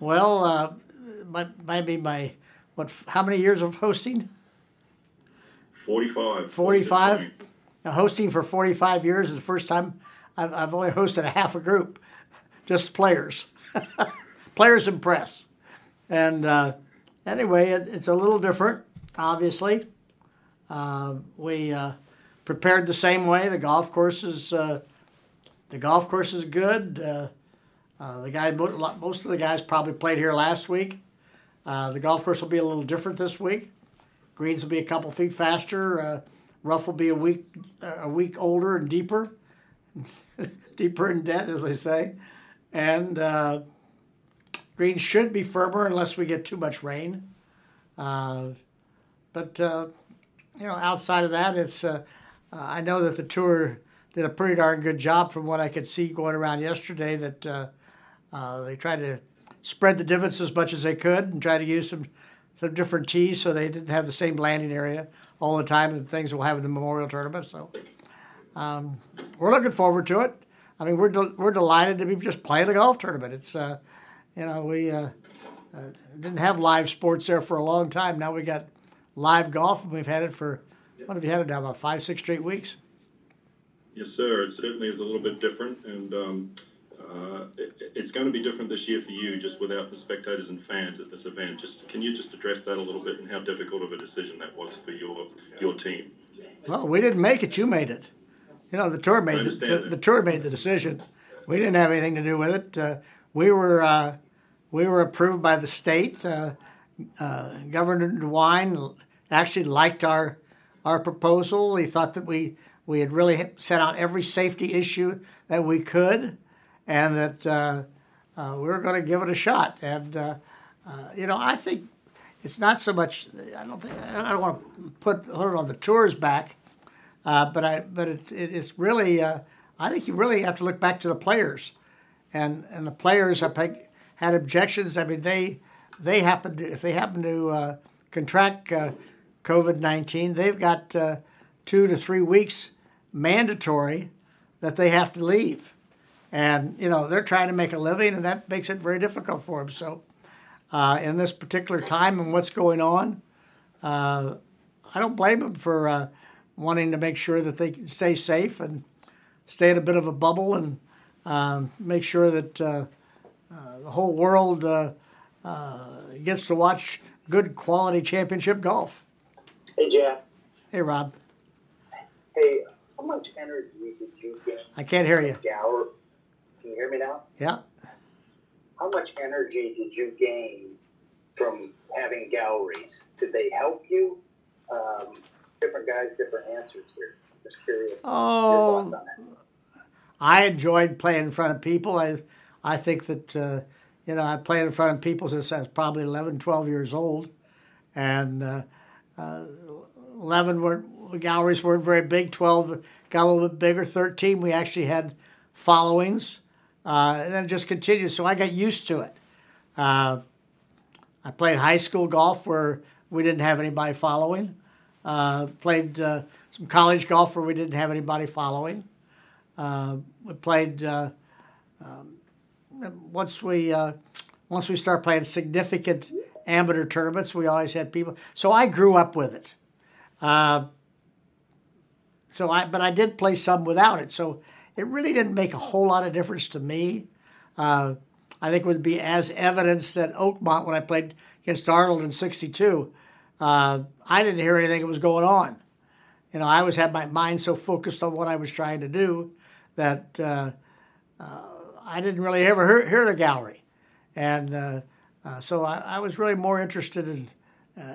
Well, uh, my, maybe my what? How many years of hosting? 45. 45? Now, hosting for 45 years is the first time I've, I've only hosted a half a group, just players, players and press. And uh, anyway, it, it's a little different, obviously. Uh, we uh, prepared the same way. The golf course is uh, the golf course is good. Uh, uh, the guy, most of the guys probably played here last week. the golf course will be a little different this week. Greens will be a couple feet faster. Uh, rough will be a week a week older and deeper, deeper in debt, as they say, and uh, greens should be firmer unless we get too much rain. Uh, but uh, you know, outside of that, it's uh, uh, I know that the tour did a pretty darn good job from what I could see going around yesterday. That they tried to spread the divots as much as they could and try to use some some different tees so they didn't have the same landing area all the time and things we'll have in the Memorial Tournament. So um, we're looking forward to it. I mean, we're de- we're delighted to be just playing the golf tournament. It's uh, you know we uh, uh, didn't have live sports there for a long time. Now we got live golf, and we've had it for what have you had it now about five six straight weeks. Yes, sir. It certainly is a little bit different, and um, uh, it, it's going to be different this year for you, just without the spectators and fans at this event. Just can you just address that a little bit and how difficult of a decision that was for your your team? Well, we didn't make it. You made it. You know, the tour made the, the, the, tour made the decision. We didn't have anything to do with it. Uh, we were uh, we were approved by the state. Uh, uh Governor DeWine actually liked our our proposal. He thought that we we had really set out every safety issue that we could and that uh, uh, we are going to give it a shot. And uh, uh, you know, I think it's not so much. I don't think I don't want to put put it on the tours back, uh, but I but it, it, it's really. Uh, I think you really have to look back to the players, and and the players have had objections. I mean, they they happen to if they happen to contract COVID nineteen, they've got two to three weeks mandatory that they have to leave and you know they're trying to make a living, and that makes it very difficult for them. So, uh, in this particular time and what's going on, uh, I don't blame them for uh, wanting to make sure that they can stay safe and stay in a bit of a bubble and um, make sure that uh, uh, the whole world uh, gets to watch good quality championship golf. Hey, Jack. Hey, Rob. Hey, how much energy did you get? I can't hear you. Gower, you hear me now? Yeah. How much energy did you gain from having galleries? Did they help you? Um, different guys, different answers here. Just curious. Oh, I enjoyed playing in front of people. I, I think that, uh, you know, I played in front of people since I was probably 11, 12 years old. And uh, uh, 11 weren't, galleries weren't very big, 12 got a little bit bigger, 13 we actually had followings uh, and then just continued. So I got used to it. Uh, I played high school golf where we didn't have anybody following. Uh, played uh, some college golf where we didn't have anybody following. Uh, we played um, once we uh, once we start playing significant amateur tournaments. We always had people. So I grew up with it. so I but I did play some without it. So it really didn't make a whole lot of difference to me. Uh, I think it would be as evidence that Oakmont, when I played against Arnold in '62, uh, I didn't hear anything that was going on. You know, I always had my mind so focused on what I was trying to do that uh, uh I didn't really ever hear, hear the gallery, and uh, uh, so I, I, was really more interested in,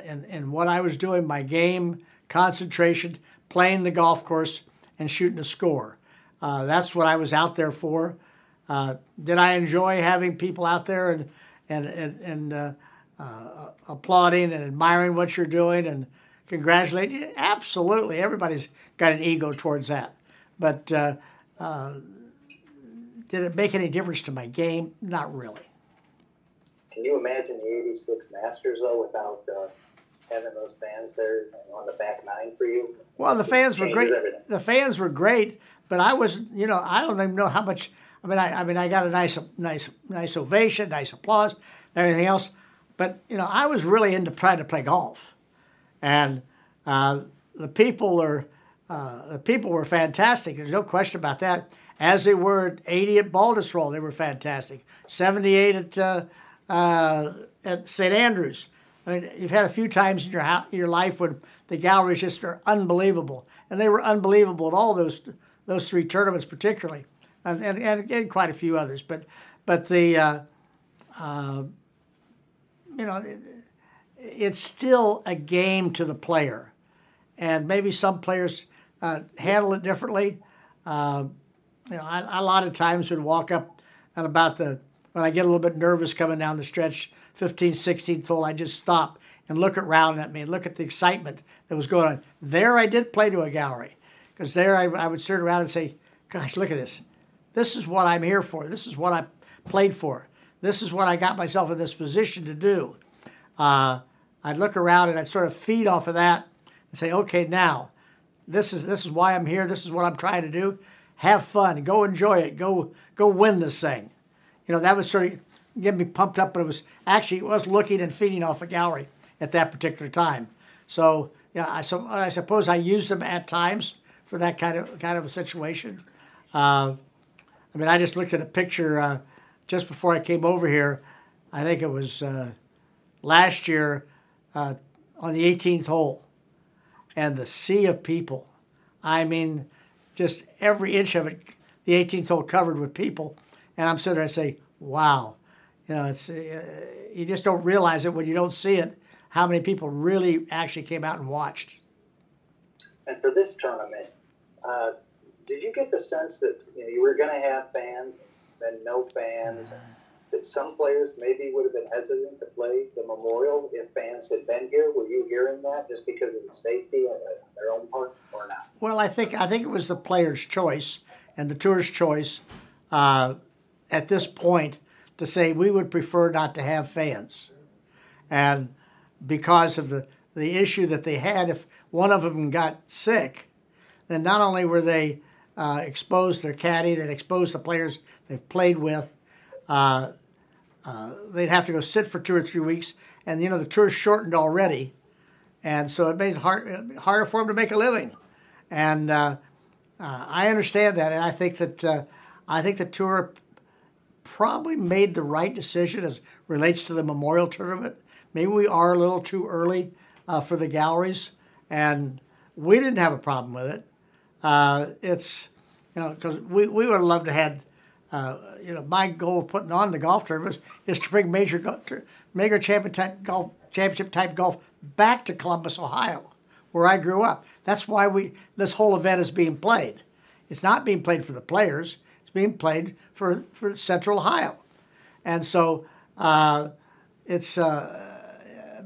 in in what I was doing, my game, concentration, playing the golf course, and shooting a score. Uh, that's what I was out there for. Uh, did I enjoy having people out there and and and, and uh, uh applauding and admiring what you're doing and congratulating you? Absolutely, everybody's got an ego towards that. But uh, did it make any difference to my game? Not really. Can you imagine the '86 Masters though without? Having those fans there on the back nine for you? Well, the fans were great. Everything. The fans were great, but I was, you know, I don't even know how much. I mean, I, I mean, I got a nice, nice, nice ovation, nice applause, everything else. But you know, I was really into trying to play golf, and uh, the people are uh, the people were fantastic. There's no question about that. As they were at 80 at Baltusrol, they were fantastic. 78 at uh, uh at St Andrews. I mean, you've had a few times in your your life when the galleries just are unbelievable, and they were unbelievable at all those those three tournaments, particularly, and and, and, and quite a few others. But but the uh, uh, you know, it, it's still a game to the player, and maybe some players uh, handle it differently. Uh, you know, I, a lot of times would walk up and about the when I get a little bit nervous coming down the stretch, 15, 16th hole, I just stop and look around at me and look at the excitement that was going on. There, I did play to a gallery because there I, I would turn around and say, "Gosh, look at this! This is what I'm here for. This is what I played for." This is what I got myself in this position to do. Uh, I'd look around and I'd sort of feed off of that and say, okay, now this is this is why I'm here. This is what I'm trying to do. Have fun. Go enjoy it. Go go win this thing. You know that was sort of getting me pumped up, but it was actually it was looking and feeding off a gallery at that particular time. So yeah, I, so, I suppose I used them at times for that kind of kind of a situation. Uh, I mean, I just looked at a picture. Uh, just before I came over here, I think it was uh, last year uh, on the 18th hole, and the sea of people. I mean, just every inch of it, the 18th hole covered with people, and I'm sitting there and say, "Wow," you know, it's uh, you just don't realize it when you don't see it. How many people really actually came out and watched? And for this tournament, uh, did you get the sense that you, know, you were going to have fans been no fans. That some players maybe would have been hesitant to play the Memorial if fans had been here. Were you hearing that just because of the safety on their own part, or not? Well, I think I think it was the player's choice and the tour's choice uh, at this point to say we would prefer not to have fans, and because of the the issue that they had, if one of them got sick, then not only were they uh, expose their caddy, that exposed the players they've played with. Uh, uh, they'd have to go sit for two or three weeks, and you know the tour's shortened already, and so it makes it hard, harder for them to make a living. And uh, uh, I understand that, and I think that uh, I think the tour probably made the right decision as relates to the Memorial Tournament. Maybe we are a little too early for the galleries, and we didn't have a problem with it. Uh, it's you know because we, we would have loved to had uh, you know my goal of putting on the golf tournament is to bring major major championship type golf championship type golf back to Columbus, Ohio, where I grew up. That's why we this whole event is being played. It's not being played for the players. Being played for for Central Ohio, and so uh, it's. Uh,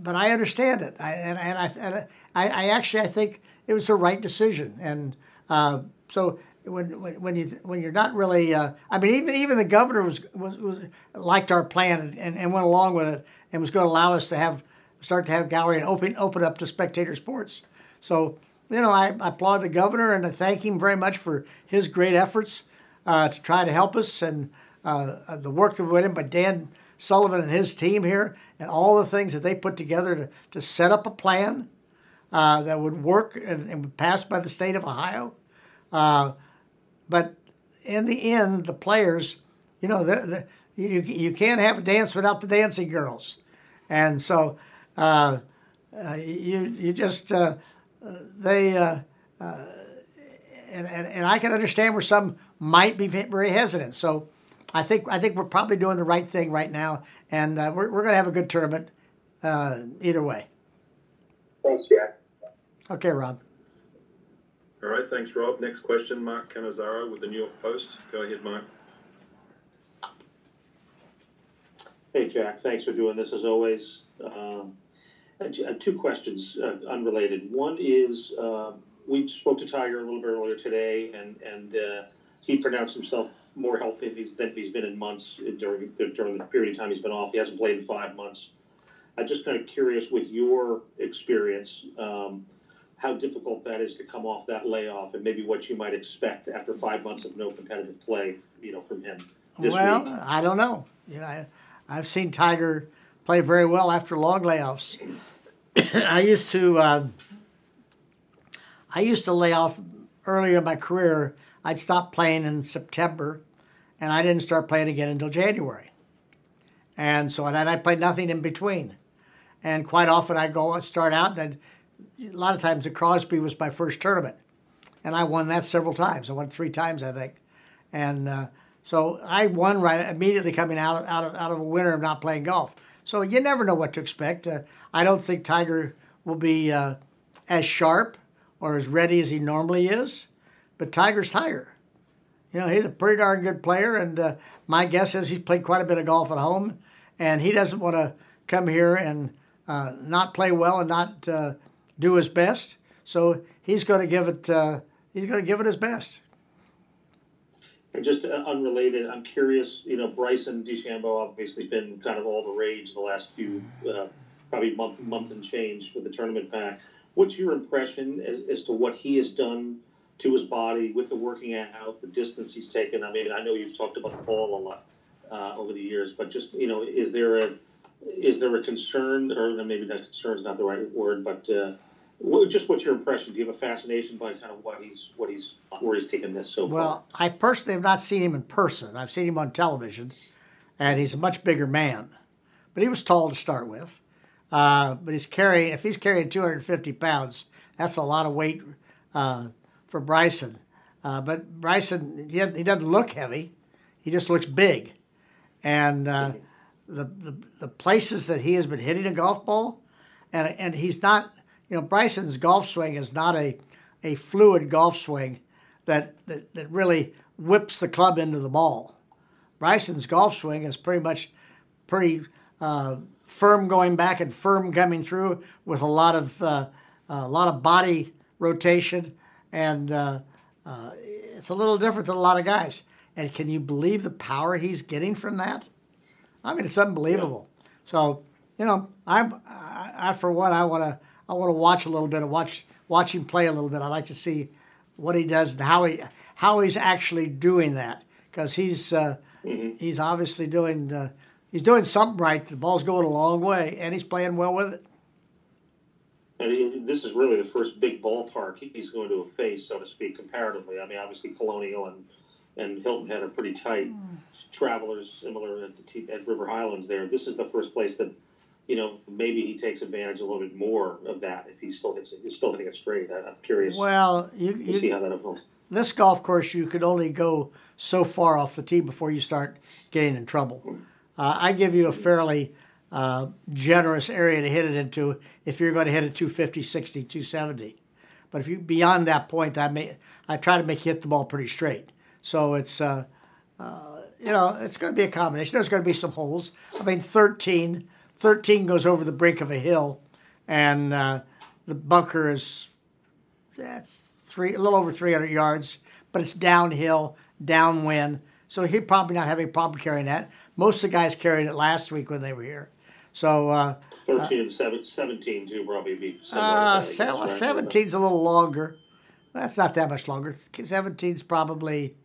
but I understand it, I, and, and I, and I, I actually I think it was the right decision, and uh, so when, when, when you when you're not really, uh, I mean, even even the governor was was, was liked our plan and, and, went along with it and was going to allow us to have start to have gallery and open open up to spectator sports. So you know, I, I applaud the governor and I thank him very much for his great efforts to try to help us and uh, the work that went in by Dan Sullivan and his team here and all the things that they put together to, to set up a plan uh, that would work and, and pass by the state of Ohio. Uh, but in the end, the players, you know, the, the, you, you can't have a dance without the dancing girls. And so uh, uh you, you just, uh, they, uh, and, and, and I can understand where some might be very hesitant. So I think I think we're probably doing the right thing right now, and uh, we're, we're going to have a good tournament uh, either way. Thanks, Jack. Okay, Rob. All right, thanks, Rob. Next question, Mark Cannizzaro with the New York Post. Go ahead, Mark. Hey, Jack. Thanks for doing this as always. Um, two questions, uh, unrelated. One is uh, we spoke to Tiger a little bit earlier today, and and uh, he pronounced himself more healthy than he's been in months during the, during the period of time he's been off. He hasn't played in five months. I'm just kind of curious with your experience. Um, how difficult that is to come off that layoff and maybe what you might expect after five months of no competitive play, you know, from him. well, week. I don't know. You know, I, I've seen Tiger play very well after long layoffs. I used to uh, I used to lay off early in my career. I'd stop playing in September, and I didn't start playing again until January. And so and I played nothing in between. And quite often I go start out, and a lot of times the Crosby was my first tournament, and I won that several times. I won three times, I think, and uh, so I won right immediately coming out of out of out of a winter of not playing golf. So you never know what to expect. Uh, I don't think Tiger will be uh, as sharp or as ready as he normally is, but Tiger's Tiger. You know, he's a pretty darn good player, and uh, my guess is he's played quite a bit of golf at home, and he doesn't want to come here and uh, not play well and not uh, do his best. So he's going to give it. Uh, he's going to give it his best. And just uh, unrelated, I'm curious. You know, Bryson DeChambeau obviously been kind of all the rage the last few, uh, probably month, month and change with the tournament pack. What's your impression as, as to what he has done to his body with the working out, the distance he's taken? I mean, I know you've talked about Paul a lot uh, over the years, but just you know, is there a is there a concern, or maybe that concern is not the right word, but uh, just what's your impression? Do you have a fascination by kind of what he's what he's where he's taken this so well, far? I personally have not seen him in person. I've seen him on television, and he's a much bigger man. But he was tall to start with. Uh, but he's carrying if he's carrying 250 pounds, that's a lot of weight uh, for Bryson. Uh, but Bryson, he, he, doesn't look heavy; he just looks big, and uh, the, the the places that he has been hitting a golf ball, and and he's not you know, Bryson's golf swing is not a, a fluid golf swing that, that, that really whips the club into the ball. Bryson's golf swing is pretty much pretty uh, firm going back and firm coming through with a lot of uh, a lot of body rotation, and uh, uh, it's a little different than a lot of guys. And can you believe the power he's getting from that? I mean, it's unbelievable. Yeah. So you know, I'm I, I for one, I want to I want to watch a little bit and watch watch him play a little bit. I like to see what he does and how he how he's actually doing that because he's uh, mm-hmm. he's obviously doing uh, he's doing something right. The ball's going a long way and he's playing well with it. And he, this is really the first big ballpark he's going to face, so to speak, comparatively. I mean, obviously Colonial and and Hilton had a pretty tight mm. travelers similar at, at River Highlands. There, this is the first place that you know, maybe he takes advantage a little bit more of that if he still hits it. He's still hitting it straight. I, am curious. Well, you, you see how that evolves. This golf course, you could only go so far off the tee before you start getting in trouble. Uh, I give you a fairly uh, generous area to hit it into if you're going to hit it 250, 60, 270. But if you beyond that point, I may I try to make you hit the ball pretty straight. So it's uh, uh you know it's going to be a combination. There's going to be some holes. I mean, 13 13 goes over the brink of a hill, and uh, the bunker is that's three a little over 300 yards, but it's downhill, downwind. So he probably not having a problem carrying that. Most of the guys carried it last week when they were here. So uh, 13 and 17 too probably be uh, se- well, 17's a little longer. That's not that much longer. 17's probably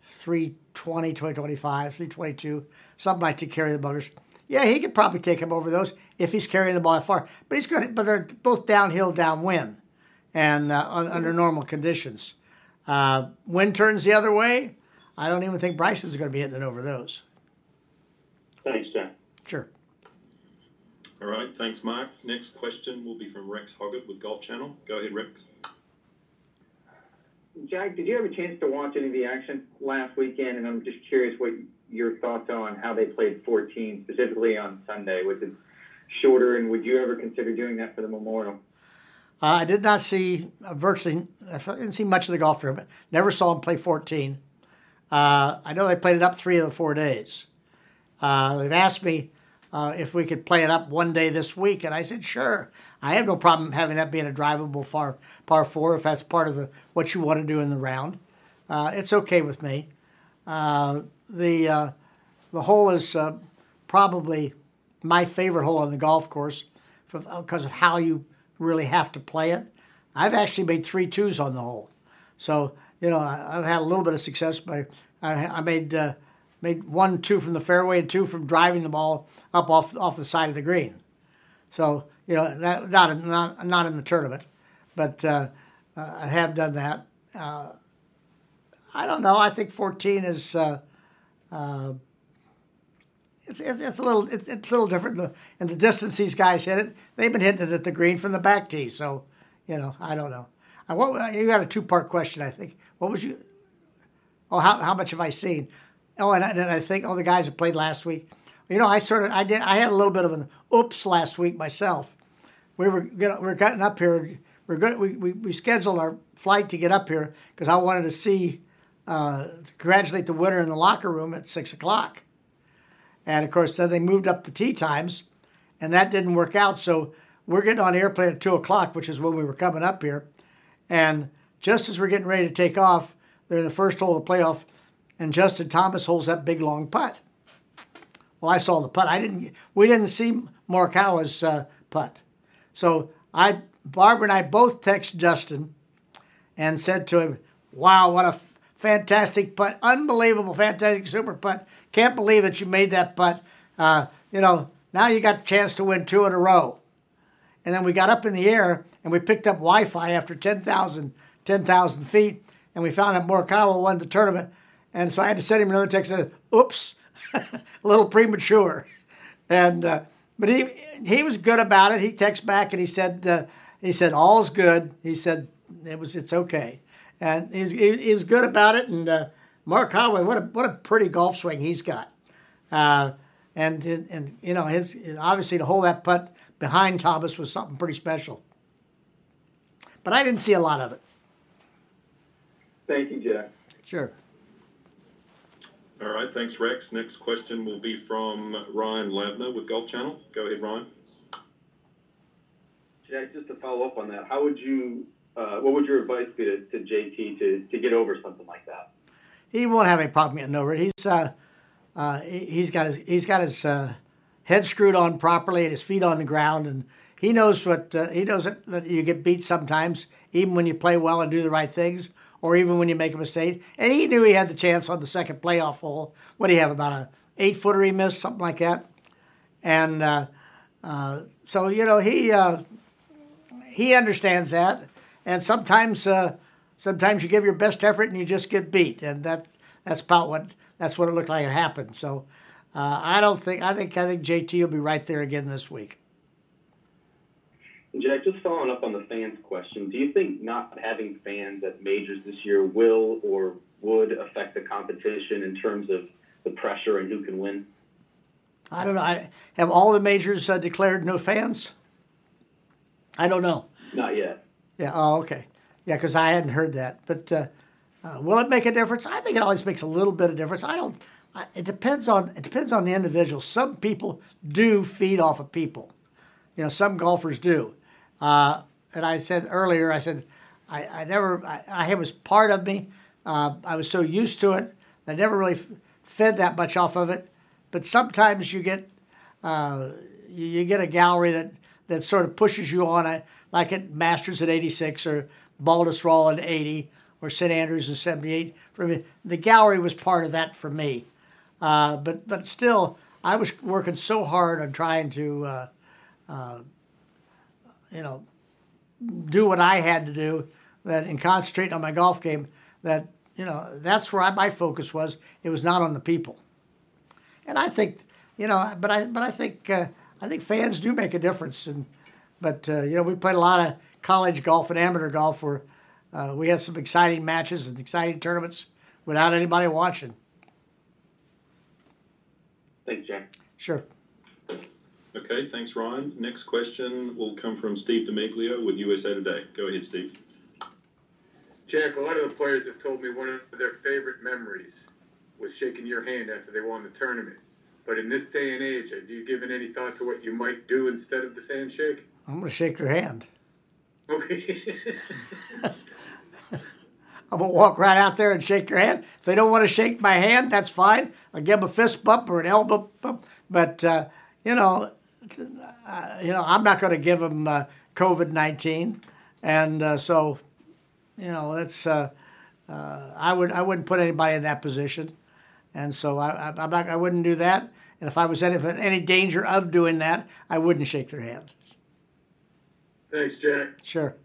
320, 325, 322, something like to carry the buggers. Yeah, he could probably take him over those if he's carrying the ball far. But he's good. But they're both downhill, downwind, and uh, under normal conditions. Uh, wind turns the other way. I don't even think Bryson's going to be hitting it over those. Thanks, Jack. Sure. All right, thanks, Mark. Next question will be from Rex Hoggard with Golf Channel. Go ahead, Rex. Jack, did you have a chance to watch any of the action last weekend? And I'm just curious what your thoughts on how they played 14, specifically on Sunday. Was it shorter, and would you ever consider doing that for the Memorial? Uh, I did not see uh, virtually. I didn't see much of the golf tournament. Never saw him play 14. Uh, I know they played it up three of the four days. Uh, they've asked me uh, if we could play it up one day this week, and I said sure. I have no problem having that being a drivable par par four if that's part of the, what you want to do in the round. Uh, it's okay with me. the the hole is probably my favorite hole on the golf course because of how you really have to play it. I've actually made three twos on the hole. So, you know, I, have had a little bit of success, but I, I made uh, made one two from the fairway and two from driving the ball up off off the side of the green. So you know that not not not in the tournament, but uh, I have done that. Uh, I don't know. I think 14 is. Uh, uh, it's, it's, it's a little it's, it's a little different in the distance these guys hit it. They've been hitting it at the green from the back tee, so you know I don't know. I, what, you got a two part question, I think. What was you? Oh, how, how much have I seen? Oh, and I, I think oh the guys that played last week. You know, I sort of I did I had a little bit of an oops last week myself. We were gonna, we are getting up here. We're good. We, we, we scheduled our flight to get up here because I wanted to see uh, to congratulate the winner in the locker room at six o'clock. And of course, then they moved up the tee times, and that didn't work out. So we're getting on airplane at two o'clock, which is when we were coming up here. And just as we're getting ready to take off, they're in the first hole of the playoff, and Justin Thomas holds that big long putt. Well, I saw the putt. I didn't. We didn't see Morikawa's uh, putt. So I, Barbara and I both text Justin, and said to him, "Wow, what a fantastic putt! Unbelievable, fantastic, super putt! Can't believe that you made that putt. Uh, you know, now you got a chance to win two in a row." And then we got up in the air and we picked up Wi-Fi after 10,000 10, feet, and we found out Morikawa won the tournament. And so I had to send him another text. Said, "Oops, a little premature." And uh, but he he was good about it. He texted back and he said uh, he said all's good. He said it was it's okay, and he was, he, he was good about it. And uh, Morikawa, what a what a pretty golf swing he's got. Uh, and and you know his obviously to hold that putt behind Thomas was something pretty special. But I didn't see a lot of it. Thank you, Jack. Sure. All right, thanks, Rex. Next question will be from Ryan Lavner with Golf Channel. Go ahead, Ryan. Jack, just to follow up on that, how would you, uh, what would your advice be to, to JT to, to get over something like that? He won't have any problem getting over it. He's uh, uh, he's got his he's got his uh, head screwed on properly and his feet on the ground, and he knows what uh, he knows that, that you get beat sometimes, even when you play well and do the right things or even when you make a mistake. And he knew he had the chance on the second playoff hole. What do you have, about a eight footer he missed, something like that? And uh, uh, so, you know, he uh, he understands that. And sometimes uh, sometimes you give your best effort and you just get beat. And that that's about what that's what it looked like it happened. So uh, I don't think I think I think JT will be right there again this week. Jack, just following up on the fans question, do you think not having fans at majors this year will or would affect the competition in terms of the pressure and who can win? I don't know. I, have all the majors uh, declared no fans? I don't know. Not yet. Yeah. Oh, okay. Yeah, because I hadn't heard that. But uh, uh, will it make a difference? I think it always makes a little bit of difference. I don't. I, it depends on it depends on the individual. Some people do feed off of people. You know, some golfers do. Uh, and I said earlier, I said, I, I never, I, it was part of me. Uh, I was so used to it. I never really fed that much off of it. But sometimes you get, uh, you, you, get a gallery that, that sort of pushes you on it, like at Masters at 86 or Baltusrol at 80 or St. Andrews at 78. For me, the gallery was part of that for me. Uh, but but still, I was working so hard on trying to uh, uh, you know, do what I had to do, that and concentrate on my golf game, that you know that's where I, my focus was. It was not on the people, and I think you know, but I but I think uh, I think fans do make a difference, and but uh, you know we played a lot of college golf and amateur golf where uh, we had some exciting matches and exciting tournaments without anybody watching. Thanks, Jack. Sure. Okay, thanks, Ryan. Next question will come from Steve DiMeglio with USA Today. Go ahead, Steve. Jack, a lot of the players have told me one of their favorite memories was shaking your hand after they won the tournament. But in this day and age, have you given any thought to what you might do instead of the handshake? I'm going to shake your hand. Okay. I'm gonna walk right out there and shake your hand. If they don't want to shake my hand, that's fine. I'll give them a fist bump or an elbow bump. But uh, you know, uh, you know, I'm not going to give them uh, COVID 19. And uh, so, you know, that's, uh, uh, I, would, I wouldn't put anybody in that position. and so I, I, not, I wouldn't do that. And if I was in any danger of doing that, I wouldn't shake their hand. Thanks, Jack. Sure.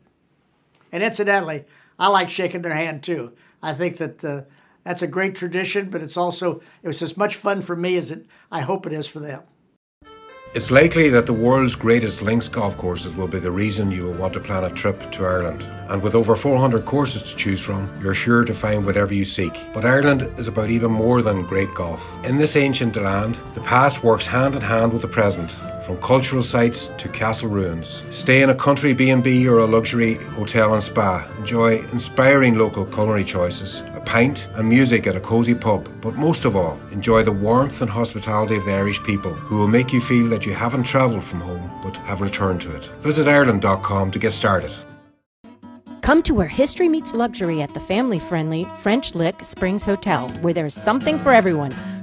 And incidentally, I like shaking their hand too. I think that uh, that's a great tradition, but it's also it was as much fun for me as it I hope it is for them. It's likely that the world's greatest links golf courses will be the reason you will want to plan a trip to Ireland. And with over 400 courses to choose from, you're sure to find whatever you seek. But Ireland is about even more than great golf. In this ancient land, the past works hand in hand with the present from cultural sites to castle ruins. Stay in a country B&B or a luxury hotel and spa. Enjoy inspiring local culinary choices, pint and music at a cosy pub. But most of all, enjoy the warmth and hospitality of the Irish people who will make you feel that you haven't travelled from home but have returned to it. Visit Ireland.com to get started. Come to where history meets luxury at the family friendly French Lick Springs Hotel, where there's something for everyone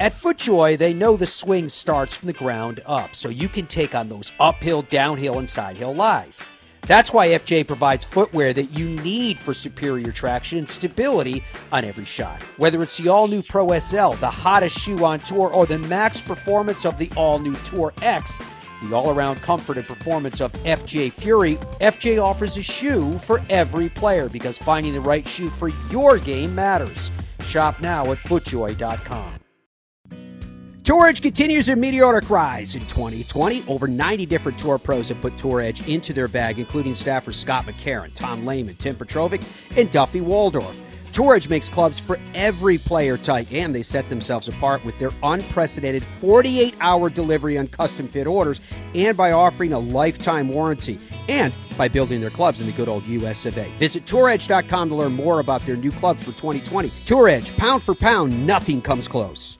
At FootJoy, they know the swing starts from the ground up, so you can take on those uphill, downhill, and sidehill lies. That's why FJ provides footwear that you need for superior traction and stability on every shot. Whether it's the all new Pro SL, the hottest shoe on tour, or the max performance of the all new Tour X, the all around comfort and performance of FJ Fury, FJ offers a shoe for every player because finding the right shoe for your game matters. Shop now at footjoy.com. Tour Edge continues their meteoric rise in 2020. Over 90 different tour pros have put Tour Edge into their bag, including staffers Scott McCarron, Tom Lehman, Tim Petrovic, and Duffy Waldorf. Tour Edge makes clubs for every player type, and they set themselves apart with their unprecedented 48 hour delivery on custom fit orders and by offering a lifetime warranty and by building their clubs in the good old US of A. Visit touredge.com to learn more about their new clubs for 2020. Tour Edge, pound for pound, nothing comes close.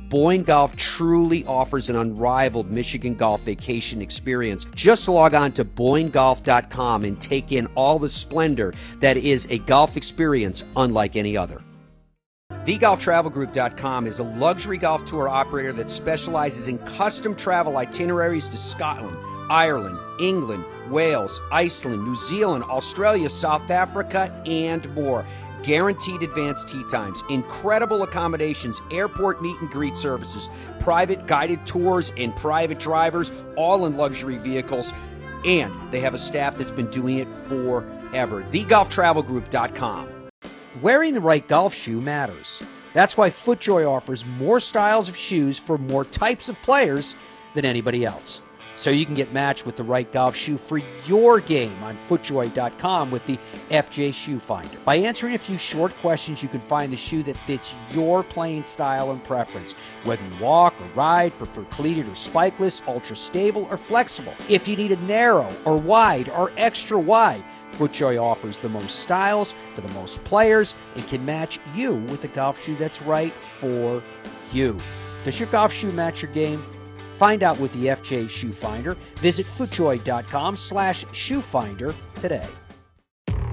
Boyne Golf truly offers an unrivaled Michigan golf vacation experience. Just log on to BoyneGolf.com and take in all the splendor that is a golf experience unlike any other. TheGolfTravelGroup.com is a luxury golf tour operator that specializes in custom travel itineraries to Scotland, Ireland, England, Wales, Iceland, New Zealand, Australia, South Africa, and more guaranteed advanced tee times, incredible accommodations, airport meet and greet services, private guided tours, and private drivers, all in luxury vehicles. And they have a staff that's been doing it forever. TheGolfTravelGroup.com. Wearing the right golf shoe matters. That's why FootJoy offers more styles of shoes for more types of players than anybody else so you can get matched with the right golf shoe for your game on footjoy.com with the FJ Shoe Finder. By answering a few short questions, you can find the shoe that fits your playing style and preference, whether you walk or ride, prefer cleated or spikeless, ultra stable or flexible. If you need a narrow or wide or extra wide, FootJoy offers the most styles for the most players and can match you with a golf shoe that's right for you. Does your golf shoe match your game? Find out with the FJ Shoe Finder. Visit footjoy.com slash shoefinder today.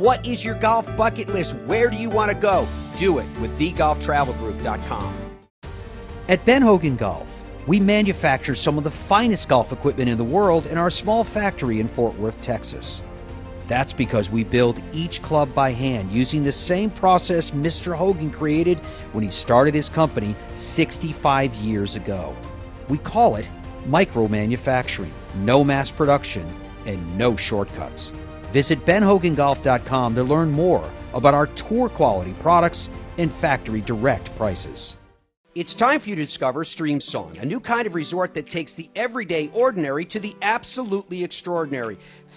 What is your golf bucket list? Where do you want to go? Do it with thegolftravelgroup.com. At Ben Hogan Golf, we manufacture some of the finest golf equipment in the world in our small factory in Fort Worth, Texas. That's because we build each club by hand using the same process Mr. Hogan created when he started his company 65 years ago. We call it micro manufacturing, no mass production, and no shortcuts. Visit benhogangolf.com to learn more about our tour quality products and factory direct prices. It's time for you to discover Streamsong, a new kind of resort that takes the everyday ordinary to the absolutely extraordinary.